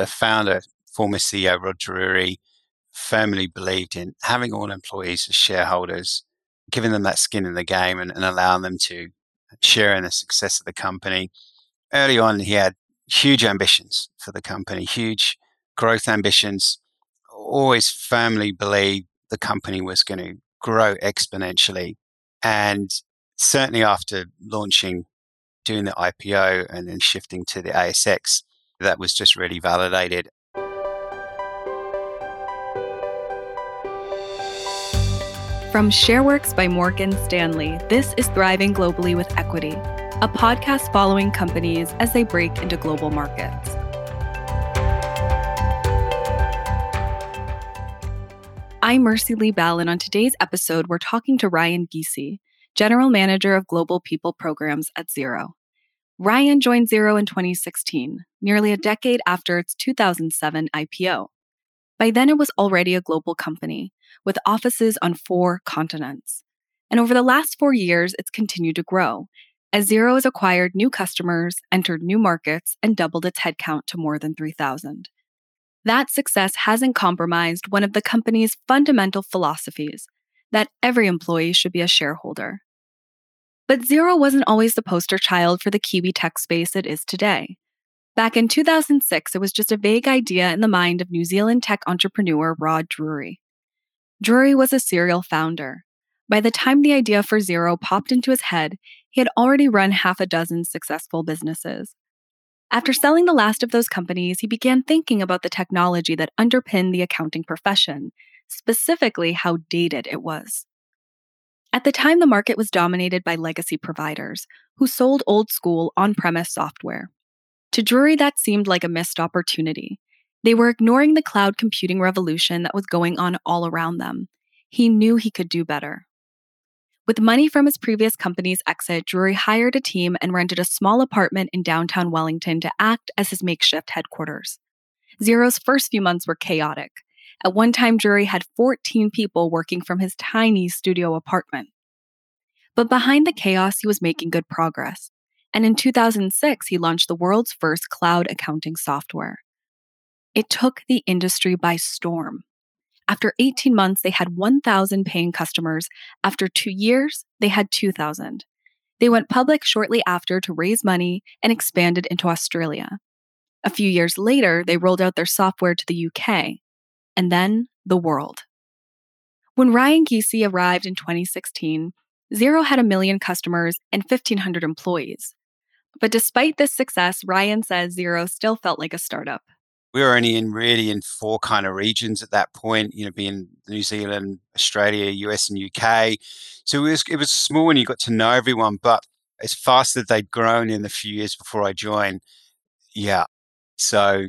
the founder, former CEO Rod Drury, firmly believed in having all employees as shareholders, giving them that skin in the game and, and allowing them to share in the success of the company. Early on, he had huge ambitions for the company, huge growth ambitions, always firmly believed the company was going to grow exponentially. And certainly after launching, doing the IPO and then shifting to the ASX, that was just really validated. From ShareWorks by Morgan Stanley, this is Thriving Globally with Equity, a podcast following companies as they break into global markets. I'm Mercy Lee Bell, and on today's episode, we're talking to Ryan Ghisi, General Manager of Global People Programs at Xero. Ryan joined Xero in 2016, nearly a decade after its 2007 IPO. By then, it was already a global company with offices on four continents. And over the last four years, it's continued to grow as Xero has acquired new customers, entered new markets, and doubled its headcount to more than 3,000. That success hasn't compromised one of the company's fundamental philosophies that every employee should be a shareholder. But Xero wasn't always the poster child for the Kiwi tech space it is today. Back in 2006, it was just a vague idea in the mind of New Zealand tech entrepreneur Rod Drury. Drury was a serial founder. By the time the idea for Xero popped into his head, he had already run half a dozen successful businesses. After selling the last of those companies, he began thinking about the technology that underpinned the accounting profession, specifically how dated it was. At the time, the market was dominated by legacy providers who sold old school on premise software. To Drury, that seemed like a missed opportunity. They were ignoring the cloud computing revolution that was going on all around them. He knew he could do better. With money from his previous company's exit, Drury hired a team and rented a small apartment in downtown Wellington to act as his makeshift headquarters. Xero's first few months were chaotic. At one time, Drury had 14 people working from his tiny studio apartment. But behind the chaos, he was making good progress. And in 2006, he launched the world's first cloud accounting software. It took the industry by storm. After 18 months, they had 1,000 paying customers. After two years, they had 2,000. They went public shortly after to raise money and expanded into Australia. A few years later, they rolled out their software to the UK, and then the world. When Ryan Ghisi arrived in 2016, Xero had a million customers and 1,500 employees. But despite this success, Ryan says Xero still felt like a startup we were only in really in four kind of regions at that point, you know, being New Zealand, Australia, US, and UK. So it was it was small and you got to know everyone, but as fast as they'd grown in the few years before I joined, yeah. So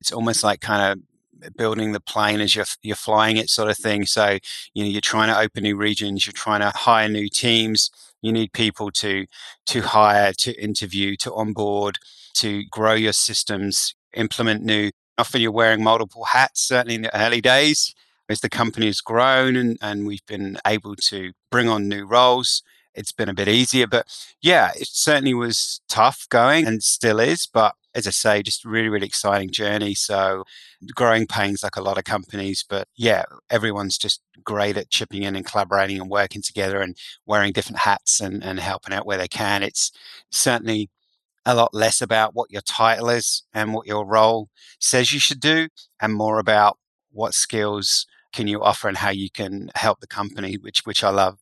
it's almost like kind of Uh, building the plane as you're you're flying it, sort of thing. So you know, you're trying to open new regions, you're trying to hire new teams. You need people to to hire, to interview, to onboard, to grow your systems implement new. Often you're wearing multiple hats, certainly in the early days. As the company has grown and, and we've been able to bring on new roles, it's been a bit easier. But yeah, it certainly was tough going and still is. But as I say, just really, really exciting journey. So growing pains like a lot of companies. But yeah, everyone's just great at chipping in and collaborating and working together and wearing different hats and, and helping out where they can. It's certainly a lot less about what your title is and what your role says you should do, and more about what skills can you offer and how you can help the company, which which I love.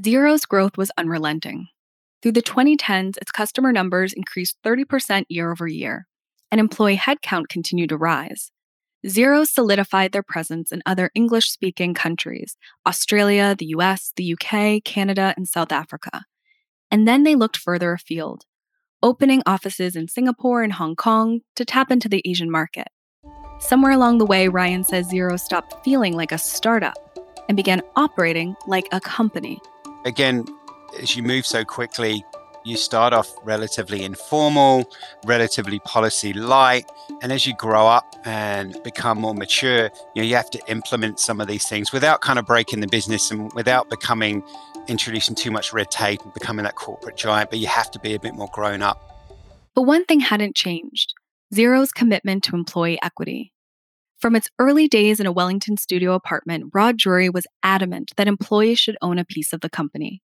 Xero's growth was unrelenting. Through the 2010s, its customer numbers increased 30% year over year, and employee headcount continued to rise. Xero solidified their presence in other English speaking countries Australia, the US, the UK, Canada, and South Africa. And then they looked further afield, opening offices in Singapore and Hong Kong to tap into the Asian market. Somewhere along the way, Ryan says Xero stopped feeling like a startup and began operating like a company. Again, as you move so quickly, you start off relatively informal, relatively policy light, and as you grow up and become more mature, you know, you have to implement some of these things without kind of breaking the business and without becoming introducing too much red tape and becoming that corporate giant, but you have to be a bit more grown up. But one thing hadn't changed. Xero's commitment to employee equity. From its early days in a Wellington studio apartment, Rod Drury was adamant that employees should own a piece of the company.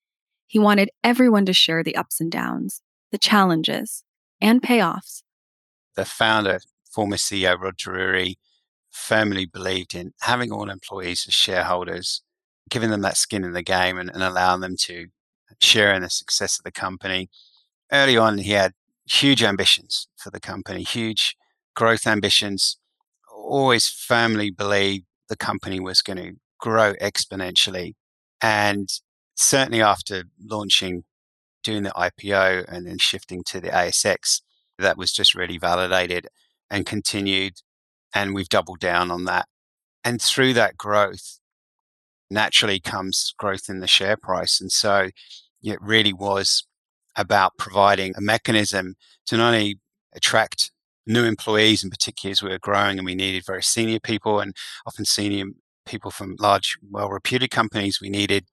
He wanted everyone to share the ups and downs, the challenges, and payoffs. The founder, former CEO Rod Drury, firmly believed in having all employees as shareholders, giving them that skin in the game and, and allowing them to share in the success of the company. Early on, he had huge ambitions for the company, huge growth ambitions, always firmly believed the company was going to grow exponentially. And certainly after launching, doing the IPO and then shifting to the ASX, that was just really validated and continued. And we've doubled down on that. And through that growth, naturally comes growth in the share price. And so it really was about providing a mechanism to not only attract new employees in particular as we were growing and we needed very senior people and often senior people from large, well reputed companies. We needed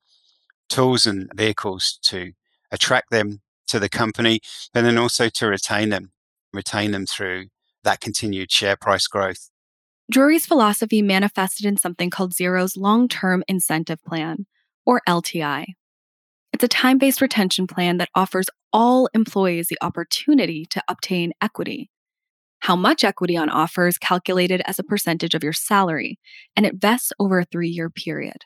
tools and vehicles to attract them to the company, but then also to retain them, retain them through that continued share price growth. Drury's philosophy manifested in something called Xero's Long Term Incentive Plan, or LTI. It's a time based retention plan that offers all employees the opportunity to obtain equity. How much equity on offer is calculated as a percentage of your salary, and it vests over a three year period.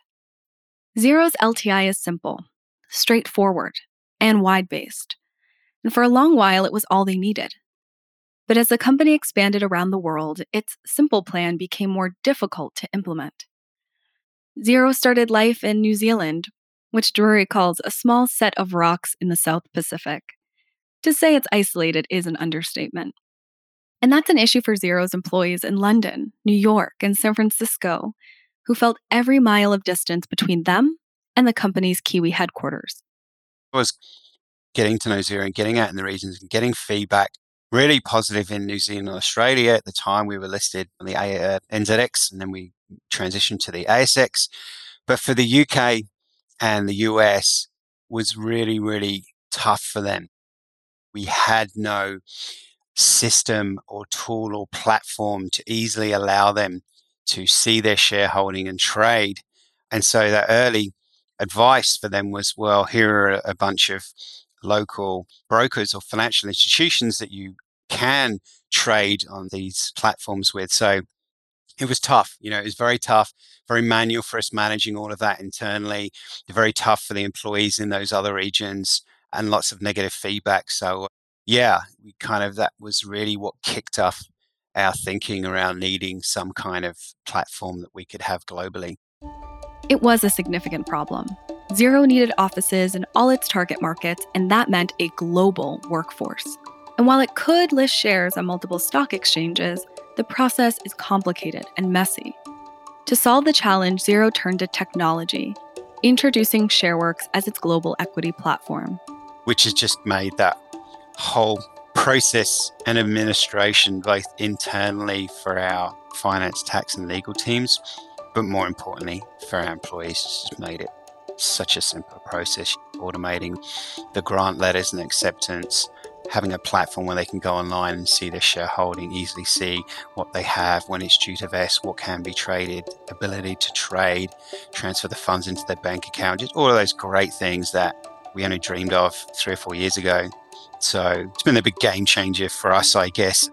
Xero's LTI is simple, straightforward, and wide based. And for a long while, it was all they needed. But as the company expanded around the world, its simple plan became more difficult to implement. Xero started life in New Zealand, which Drury calls a small set of rocks in the South Pacific. To say it's isolated is an understatement. And that's an issue for Xero's employees in London, New York, and San Francisco, who felt every mile of distance between them and the company's Kiwi headquarters. I was getting to know Xero and getting out in the regions and getting feedback really positive in New Zealand and Australia. At the time, we were listed on the uh, NZX and then we transitioned to the ASX. But for the UK and the US was really, really tough for them. We had no system or tool or platform to easily allow them to see their shareholding and trade. And so that early advice for them was well, here are a bunch of local brokers or financial institutions that you can trade on these platforms with. So it was tough. You know, it was very tough, very manual for us managing all of that internally, very tough for the employees in those other regions, and lots of negative feedback. So, yeah, we kind of that was really what kicked off our thinking around needing some kind of platform that we could have globally. It was a significant problem. Xero needed offices in all its target markets, and that meant a global workforce. And while it could list shares on multiple stock exchanges, the process is complicated and messy. To solve the challenge, Xero turned to technology, introducing ShareWorks as its global equity platform. Which has just made that whole process and administration, both internally for our finance, tax, and legal teams, but more importantly for our employees, just made it such a simple process. Automating the grant letters and acceptance, having a platform where they can go online and see their shareholding, easily see what they have, when it's due to vest, what can be traded, ability to trade, transfer the funds into their bank account, just all of those great things that we only dreamed of three or four years ago. So it's been a big game changer for us, I guess.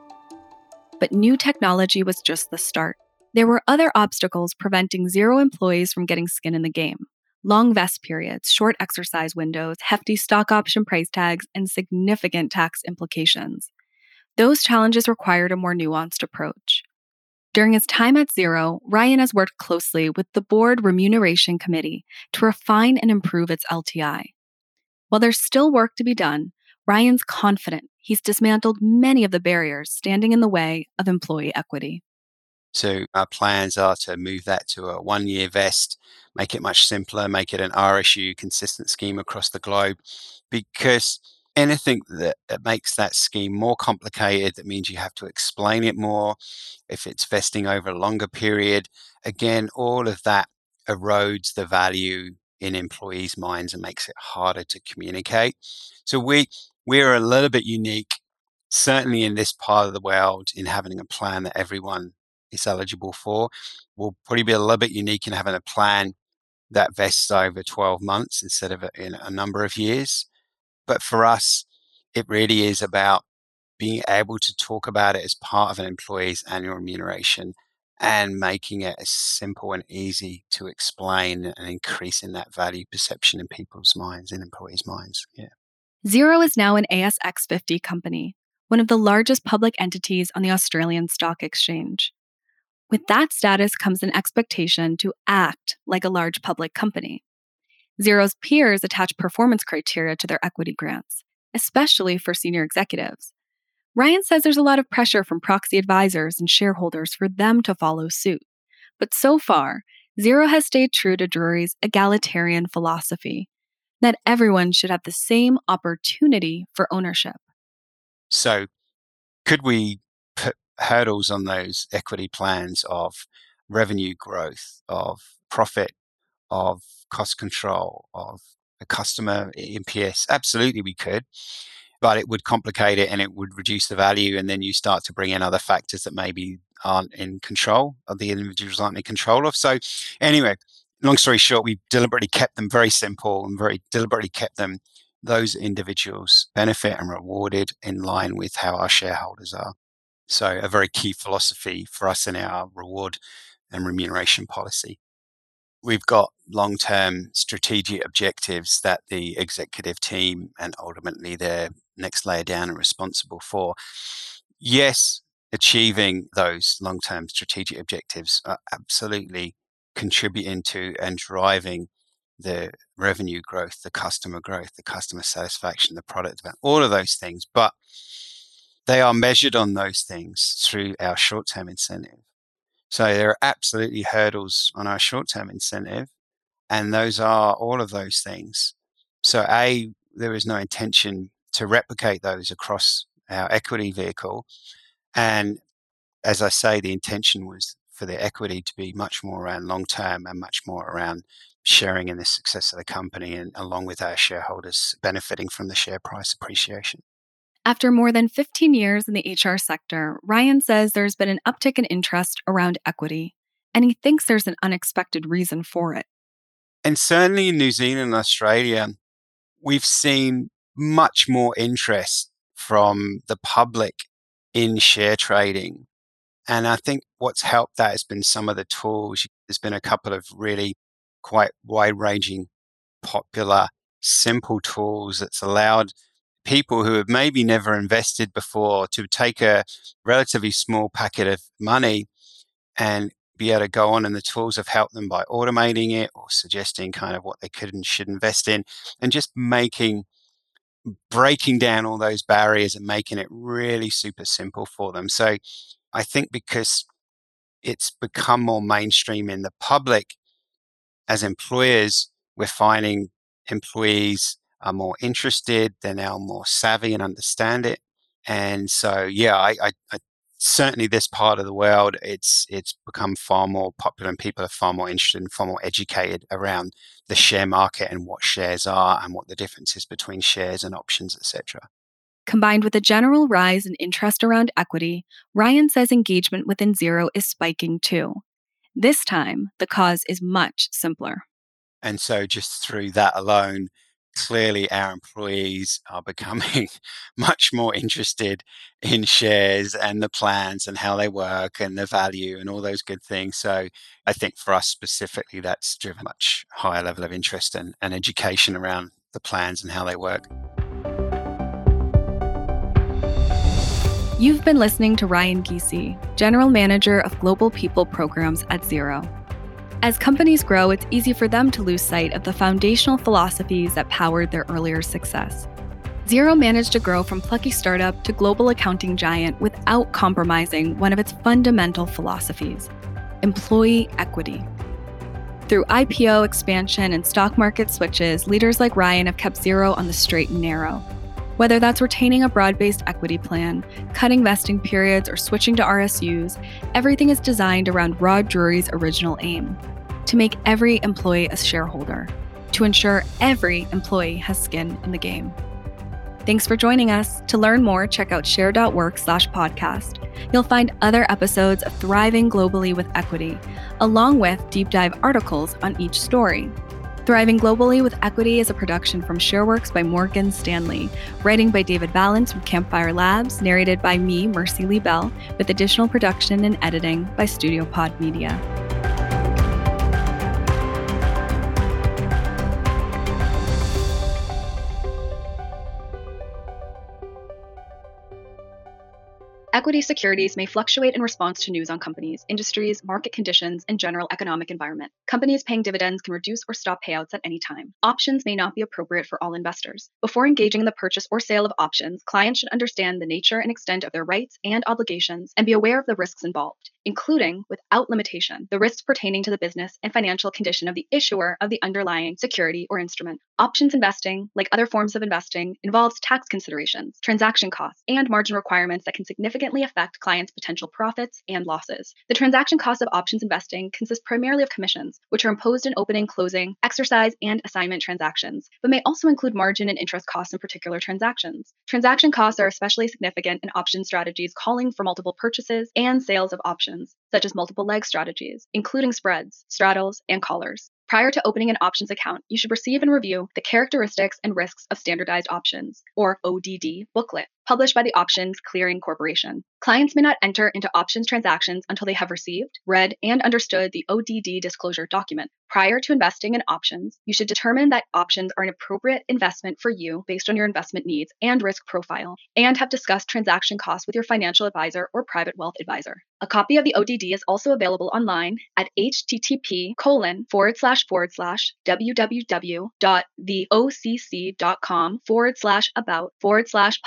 But new technology was just the start. There were other obstacles preventing Xero employees from getting skin in the game long vest periods, short exercise windows, hefty stock option price tags, and significant tax implications. Those challenges required a more nuanced approach. During his time at Xero, Ryan has worked closely with the Board Remuneration Committee to refine and improve its LTI. While there's still work to be done, Ryan's confident he's dismantled many of the barriers standing in the way of employee equity. So our plans are to move that to a one year vest, make it much simpler, make it an RSU consistent scheme across the globe. Because anything that, makes that scheme more complicated, that means you have to explain it more. If it's vesting over a longer period, again, all of that erodes the value in employees' minds and makes it harder to communicate. So we we're a little bit unique certainly in this part of the world, in having a plan that everyone is eligible for, We'll probably be a little bit unique in having a plan that vests over 12 months instead of in a number of years. But for us, it really is about being able to talk about it as part of an employee's annual remuneration and making it as simple and easy to explain and increasing that value perception in people's minds, in employees' minds. Yeah. Xero is now an ASX 50 company, one of the largest public entities on the Australian Stock Exchange. With that status comes an expectation to act like a large public company. Xero's peers attach performance criteria to their equity grants, especially for senior executives. Ryan says there's a lot of pressure from proxy advisors and shareholders for them to follow suit. But so far, Xero has stayed true to Drury's egalitarian philosophy that everyone should have the same opportunity for ownership. So, could we put hurdles on those equity plans of revenue growth, of profit, of cost control, of a customer NPS? Absolutely, we could but it would complicate it and it would reduce the value. And then you start to bring in other factors that maybe aren't in control of the individuals aren't in control of. So, anyway, long story short, we deliberately kept them very simple and very deliberately kept them those individuals benefit and rewarded in line with how our shareholders are. So, a very key philosophy for us in our reward and remuneration policy. We've got long term strategic objectives that the executive team and ultimately their next layer down are responsible for. Yes, achieving those long term strategic objectives are absolutely contributing to and driving the revenue growth, the customer growth, the customer satisfaction, the product development, all of those things. But they are measured on those things through our short term incentive. So there are absolutely hurdles on our short term incentive. And those are all of those things. So, A, there is no intention to replicate those across our equity vehicle. And as I say, the intention was for the equity to be much more around long term and much more around sharing in the success of the company and along with our shareholders benefiting from the share price appreciation. After more than 15 years in the HR sector, Ryan says there's been an uptick in interest around equity, and he thinks there's an unexpected reason for it. And certainly in New Zealand and Australia, we've seen much more interest from the public in share trading. And I think what's helped that has been some of the tools. There's been a couple of really quite wide ranging, popular, simple tools that's allowed people who have maybe never invested before to take a relatively small packet of money and be able to go on and the tools have helped them by automating it or suggesting kind of what they could and should invest in and just making breaking down all those barriers and making it really super simple for them. So I think because it's become more mainstream in the public as employers, we're finding employees are more interested, they're now more savvy and understand it. And so, yeah, I, I, I certainly this part of the world, it's it's become far more popular, and people are far more interested and far more educated around the share market and what shares are and what the difference is between shares and options, etc. Combined with a general rise in interest around equity, Ryan says engagement within Xero is spiking too. This time, the cause is much simpler. And so, just through that alone, clearly our employees are becoming much more interested in shares and the plans and how they work and the value and all those good things. So I think for us specifically, that's driven much higher level of interest and, and education around the plans and how they work. You've been listening to Ryan Ghisi, General Manager of Global People Programs at Xero. As companies grow, it's easy for them to lose sight of the foundational philosophies that powered their earlier success. Xero managed to grow from plucky startup to global accounting giant without compromising one of its fundamental philosophies employee equity. Through IPO expansion and stock market switches, leaders like Ryan have kept Xero on the straight and narrow. Whether that's retaining a broad based equity plan, cutting vesting periods, or switching to RSUs, everything is designed around Rod Drury's original aim to make every employee a shareholder, to ensure every employee has skin in the game. Thanks for joining us. To learn more, check out share.work slash podcast. You'll find other episodes of Thriving Globally with Equity, along with deep dive articles on each story. Thriving Globally with Equity is a production from ShareWorks by Morgan Stanley, writing by David Valence from Campfire Labs, narrated by me, Mercy Lee Bell, with additional production and editing by Studio Pod Media. Equity securities may fluctuate in response to news on companies, industries, market conditions, and general economic environment. Companies paying dividends can reduce or stop payouts at any time. Options may not be appropriate for all investors. Before engaging in the purchase or sale of options, clients should understand the nature and extent of their rights and obligations and be aware of the risks involved including, without limitation, the risks pertaining to the business and financial condition of the issuer of the underlying security or instrument. Options investing, like other forms of investing, involves tax considerations, transaction costs, and margin requirements that can significantly affect clients' potential profits and losses. The transaction costs of options investing consist primarily of commissions, which are imposed in opening, closing, exercise, and assignment transactions, but may also include margin and interest costs in particular transactions. Transaction costs are especially significant in option strategies calling for multiple purchases and sales of options, such as multiple leg strategies, including spreads, straddles, and collars. Prior to opening an options account, you should receive and review the Characteristics and Risks of Standardized Options, or ODD, booklet, published by the Options Clearing Corporation. Clients may not enter into options transactions until they have received, read, and understood the ODD disclosure document. Prior to investing in options, you should determine that options are an appropriate investment for you based on your investment needs and risk profile, and have discussed transaction costs with your financial advisor or private wealth advisor. A copy of the ODD is also available online at http colon forward slash forward slash www.theocc.com forward slash about forward slash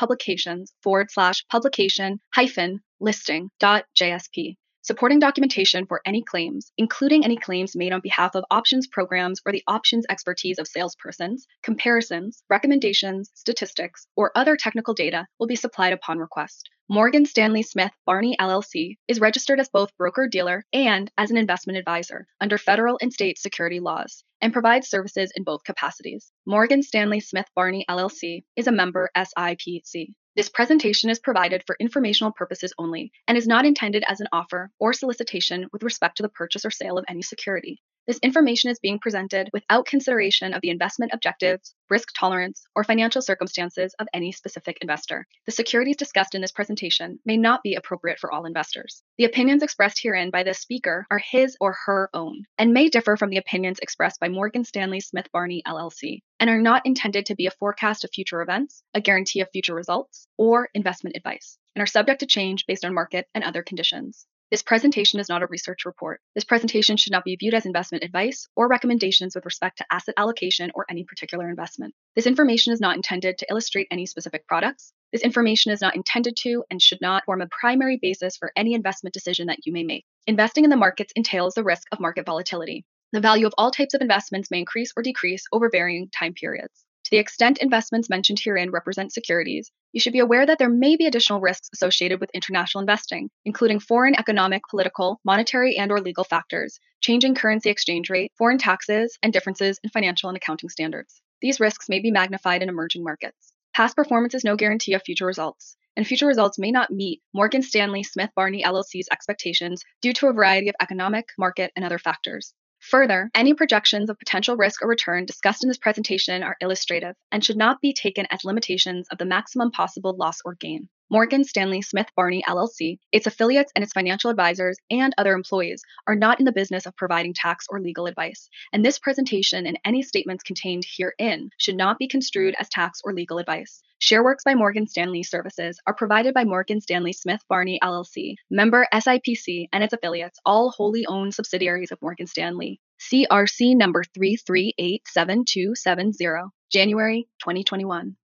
publications forward slash publication hyphen listing dot JSP supporting documentation for any claims, including any claims made on behalf of options programs or the options expertise of salespersons, comparisons, recommendations, statistics, or other technical data will be supplied upon request. Morgan Stanley Smith Barney LLC is registered as both broker dealer and as an investment advisor under federal and state security laws and provides services in both capacities. Morgan Stanley Smith Barney LLC is a member SIPC. This presentation is provided for informational purposes only and is not intended as an offer or solicitation with respect to the purchase or sale of any security. This information is being presented without consideration of the investment objectives, risk tolerance, or financial circumstances of any specific investor. The securities discussed in this presentation may not be appropriate for all investors. The opinions expressed herein by the speaker are his or her own and may differ from the opinions expressed by Morgan Stanley Smith Barney LLC and are not intended to be a forecast of future events, a guarantee of future results, or investment advice, and are subject to change based on market and other conditions. This presentation is not a research report. This presentation should not be viewed as investment advice or recommendations with respect to asset allocation or any particular investment. This information is not intended to illustrate any specific products. This information is not intended to and should not form a primary basis for any investment decision that you may make. Investing in the markets entails the risk of market volatility. The value of all types of investments may increase or decrease over varying time periods. To the extent investments mentioned herein represent securities, you should be aware that there may be additional risks associated with international investing, including foreign economic, political, monetary, and or legal factors, changing currency exchange rate, foreign taxes, and differences in financial and accounting standards. These risks may be magnified in emerging markets. Past performance is no guarantee of future results, and future results may not meet Morgan Stanley Smith Barney LLC's expectations due to a variety of economic, market, and other factors. Further, any projections of potential risk or return discussed in this presentation are illustrative and should not be taken as limitations of the maximum possible loss or gain. Morgan Stanley Smith Barney LLC, its affiliates, and its financial advisors and other employees are not in the business of providing tax or legal advice, and this presentation and any statements contained herein should not be construed as tax or legal advice. Shareworks by Morgan Stanley services are provided by Morgan Stanley Smith Barney LLC, member SIPC, and its affiliates, all wholly owned subsidiaries of Morgan Stanley. CRC number 3387270, January 2021.